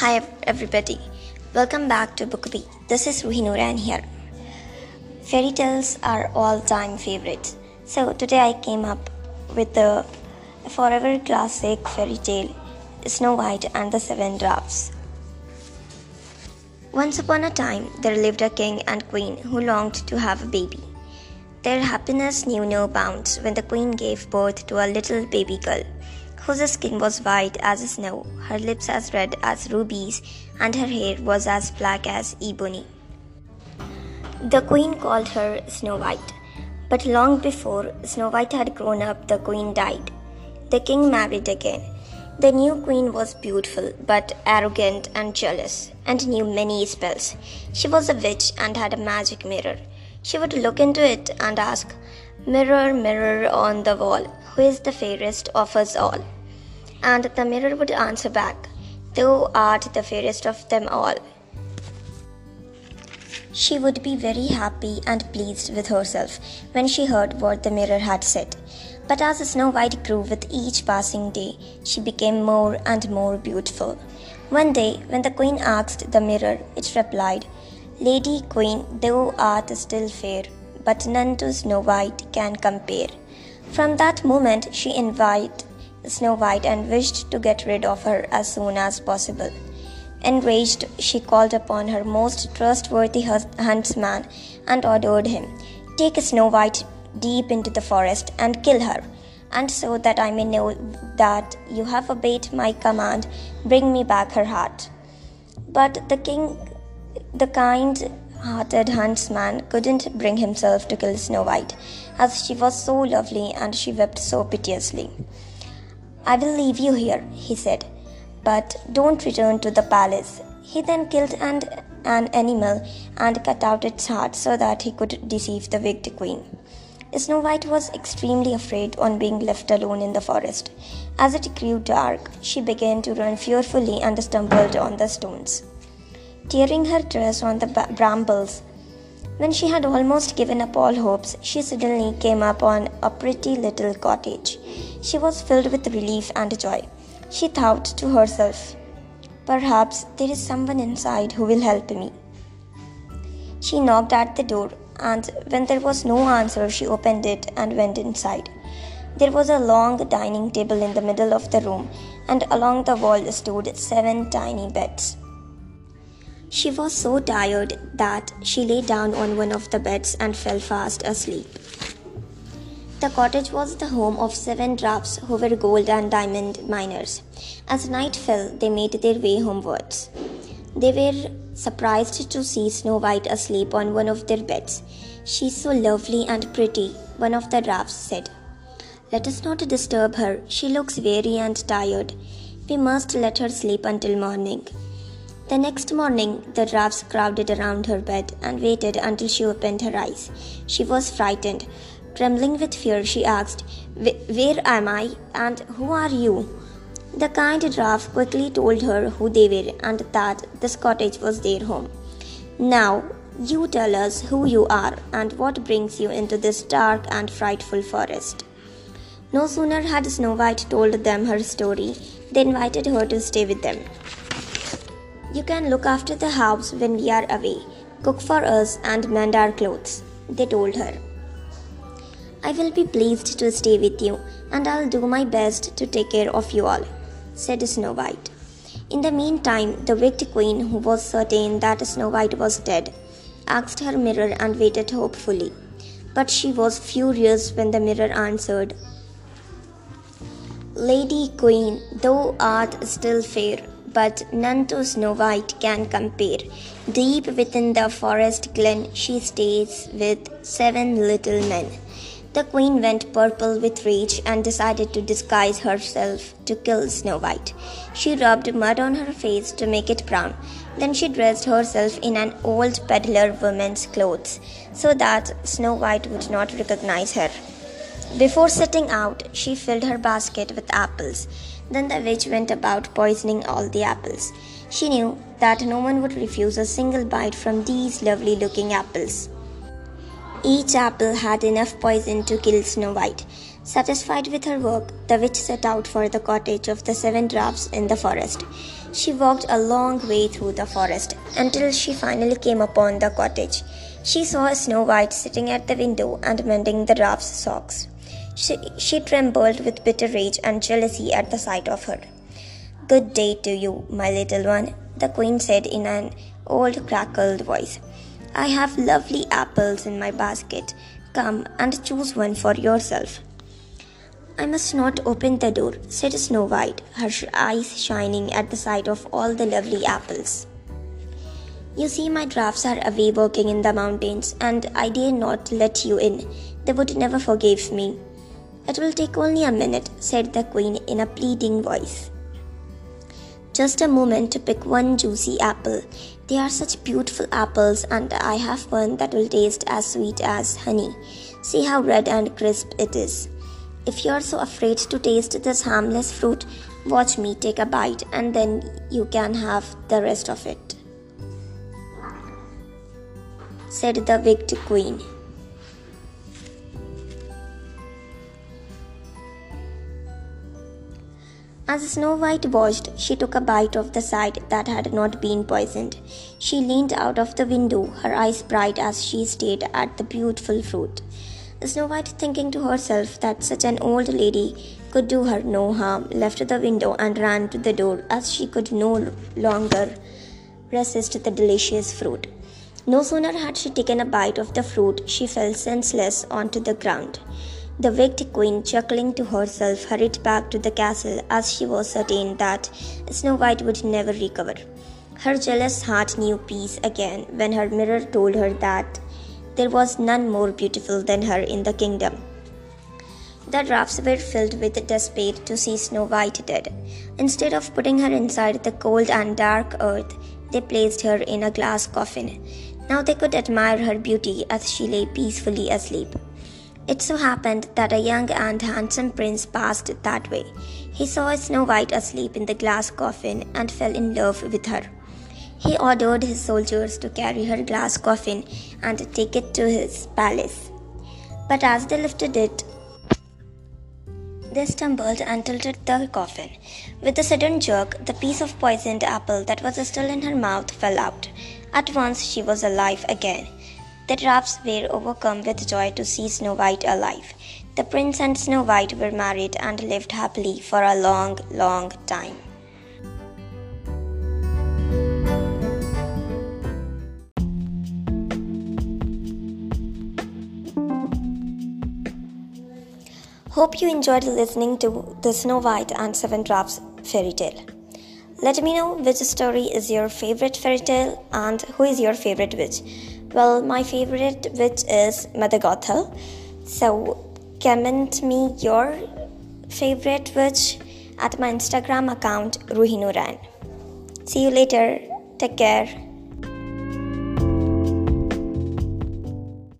Hi everybody, welcome back to Bookbee. This is Ruhi Nuran here. Fairy tales are all-time favorites. So today I came up with the forever classic fairy tale Snow White and the Seven Dwarfs. Once upon a time there lived a king and queen who longed to have a baby. Their happiness knew no bounds when the queen gave birth to a little baby girl whose skin was white as snow, her lips as red as rubies, and her hair was as black as ebony. The queen called her Snow White, but long before Snow White had grown up, the queen died. The king married again. The new queen was beautiful, but arrogant and jealous, and knew many spells. She was a witch and had a magic mirror. She would look into it and ask, Mirror, mirror on the wall, who is the fairest of us all? And the mirror would answer back, Thou art the fairest of them all. She would be very happy and pleased with herself when she heard what the mirror had said. But as Snow White grew with each passing day, she became more and more beautiful. One day, when the queen asked the mirror, it replied, Lady Queen, thou art still fair, but none to Snow White can compare. From that moment, she envied Snow White and wished to get rid of her as soon as possible. Enraged, she called upon her most trustworthy huntsman and ordered him, Take Snow White deep into the forest and kill her, and so that I may know that you have obeyed my command, bring me back her heart. But the king, the kind hearted huntsman, couldn't bring himself to kill Snow White, as she was so lovely and she wept so piteously. I will leave you here, he said, but don't return to the palace. He then killed an, an animal and cut out its heart so that he could deceive the wicked queen. Snow White was extremely afraid on being left alone in the forest. As it grew dark, she began to run fearfully and stumbled on the stones. Tearing her dress on the brambles, when she had almost given up all hopes, she suddenly came upon a pretty little cottage. She was filled with relief and joy. She thought to herself, Perhaps there is someone inside who will help me. She knocked at the door, and when there was no answer, she opened it and went inside. There was a long dining table in the middle of the room, and along the wall stood seven tiny beds. She was so tired that she lay down on one of the beds and fell fast asleep. The cottage was the home of seven dwarfs who were gold and diamond miners. As night fell, they made their way homewards. They were surprised to see Snow White asleep on one of their beds. She's so lovely and pretty, one of the dwarfs said. Let us not disturb her. She looks weary and tired. We must let her sleep until morning. The next morning, the dwarfs crowded around her bed and waited until she opened her eyes. She was frightened. Trembling with fear, she asked, Where am I and who are you? The kind dwarf quickly told her who they were and that this cottage was their home. Now, you tell us who you are and what brings you into this dark and frightful forest. No sooner had Snow White told them her story, they invited her to stay with them. You can look after the house when we are away, cook for us, and mend our clothes, they told her. I will be pleased to stay with you, and I'll do my best to take care of you all, said Snow White. In the meantime, the wicked queen, who was certain that Snow White was dead, asked her mirror and waited hopefully. But she was furious when the mirror answered, Lady Queen, thou art still fair, but none to Snow White can compare. Deep within the forest glen she stays with seven little men. The queen went purple with rage and decided to disguise herself to kill Snow White. She rubbed mud on her face to make it brown. Then she dressed herself in an old peddler woman's clothes so that Snow White would not recognize her. Before setting out, she filled her basket with apples. Then the witch went about poisoning all the apples. She knew that no one would refuse a single bite from these lovely looking apples. Each apple had enough poison to kill Snow White, Satisfied with her work, the witch set out for the cottage of the seven dwarfs in the forest. She walked a long way through the forest until she finally came upon the cottage. She saw Snow White sitting at the window and mending the dwarf's socks. She, she trembled with bitter rage and jealousy at the sight of her. Good day to you, my little one, the queen said in an old crackled voice. I have lovely apples in my basket. Come and choose one for yourself. I must not open the door, said Snow White, her eyes shining at the sight of all the lovely apples. You see, my dwarfs are away working in the mountains, and I dare not let you in. They would never forgive me. It will take only a minute, said the queen in a pleading voice. Just a moment to pick one juicy apple. They are such beautiful apples, and I have one that will taste as sweet as honey. See how red and crisp it is. If you are so afraid to taste this harmless fruit, watch me take a bite and then you can have the rest of it. Said the wicked queen. As Snow White watched, she took a bite of the side that had not been poisoned. She leaned out of the window, her eyes bright as she stared at the beautiful fruit. Snow White, thinking to herself that such an old lady could do her no harm, left the window and ran to the door as she could no longer resist the delicious fruit. No sooner had she taken a bite of the fruit, she fell senseless onto the ground. The wicked queen, chuckling to herself, hurried back to the castle as she was certain that Snow White would never recover. Her jealous heart knew peace again when her mirror told her that there was none more beautiful than her in the kingdom. The dwarfs were filled with despair to see Snow White dead. Instead of putting her inside the cold and dark earth, they placed her in a glass coffin. Now they could admire her beauty as she lay peacefully asleep. It so happened that a young and handsome prince passed that way. He saw Snow White asleep in the glass coffin and fell in love with her. He ordered his soldiers to carry her glass coffin and take it to his palace. But as they lifted it, they stumbled and tilted the coffin. With a sudden jerk, the piece of poisoned apple that was still in her mouth fell out. At once she was alive again. The dwarfs were overcome with joy to see Snow White alive. The prince and Snow White were married and lived happily for a long, long time. Hope you enjoyed listening to the Snow White and Seven Dwarfs fairy tale. Let me know which story is your favorite fairy tale and who is your favorite witch. Well, my favorite witch is Mother Gothel. So comment me your favorite witch at my Instagram account Ruhinuran. See you later. Take care.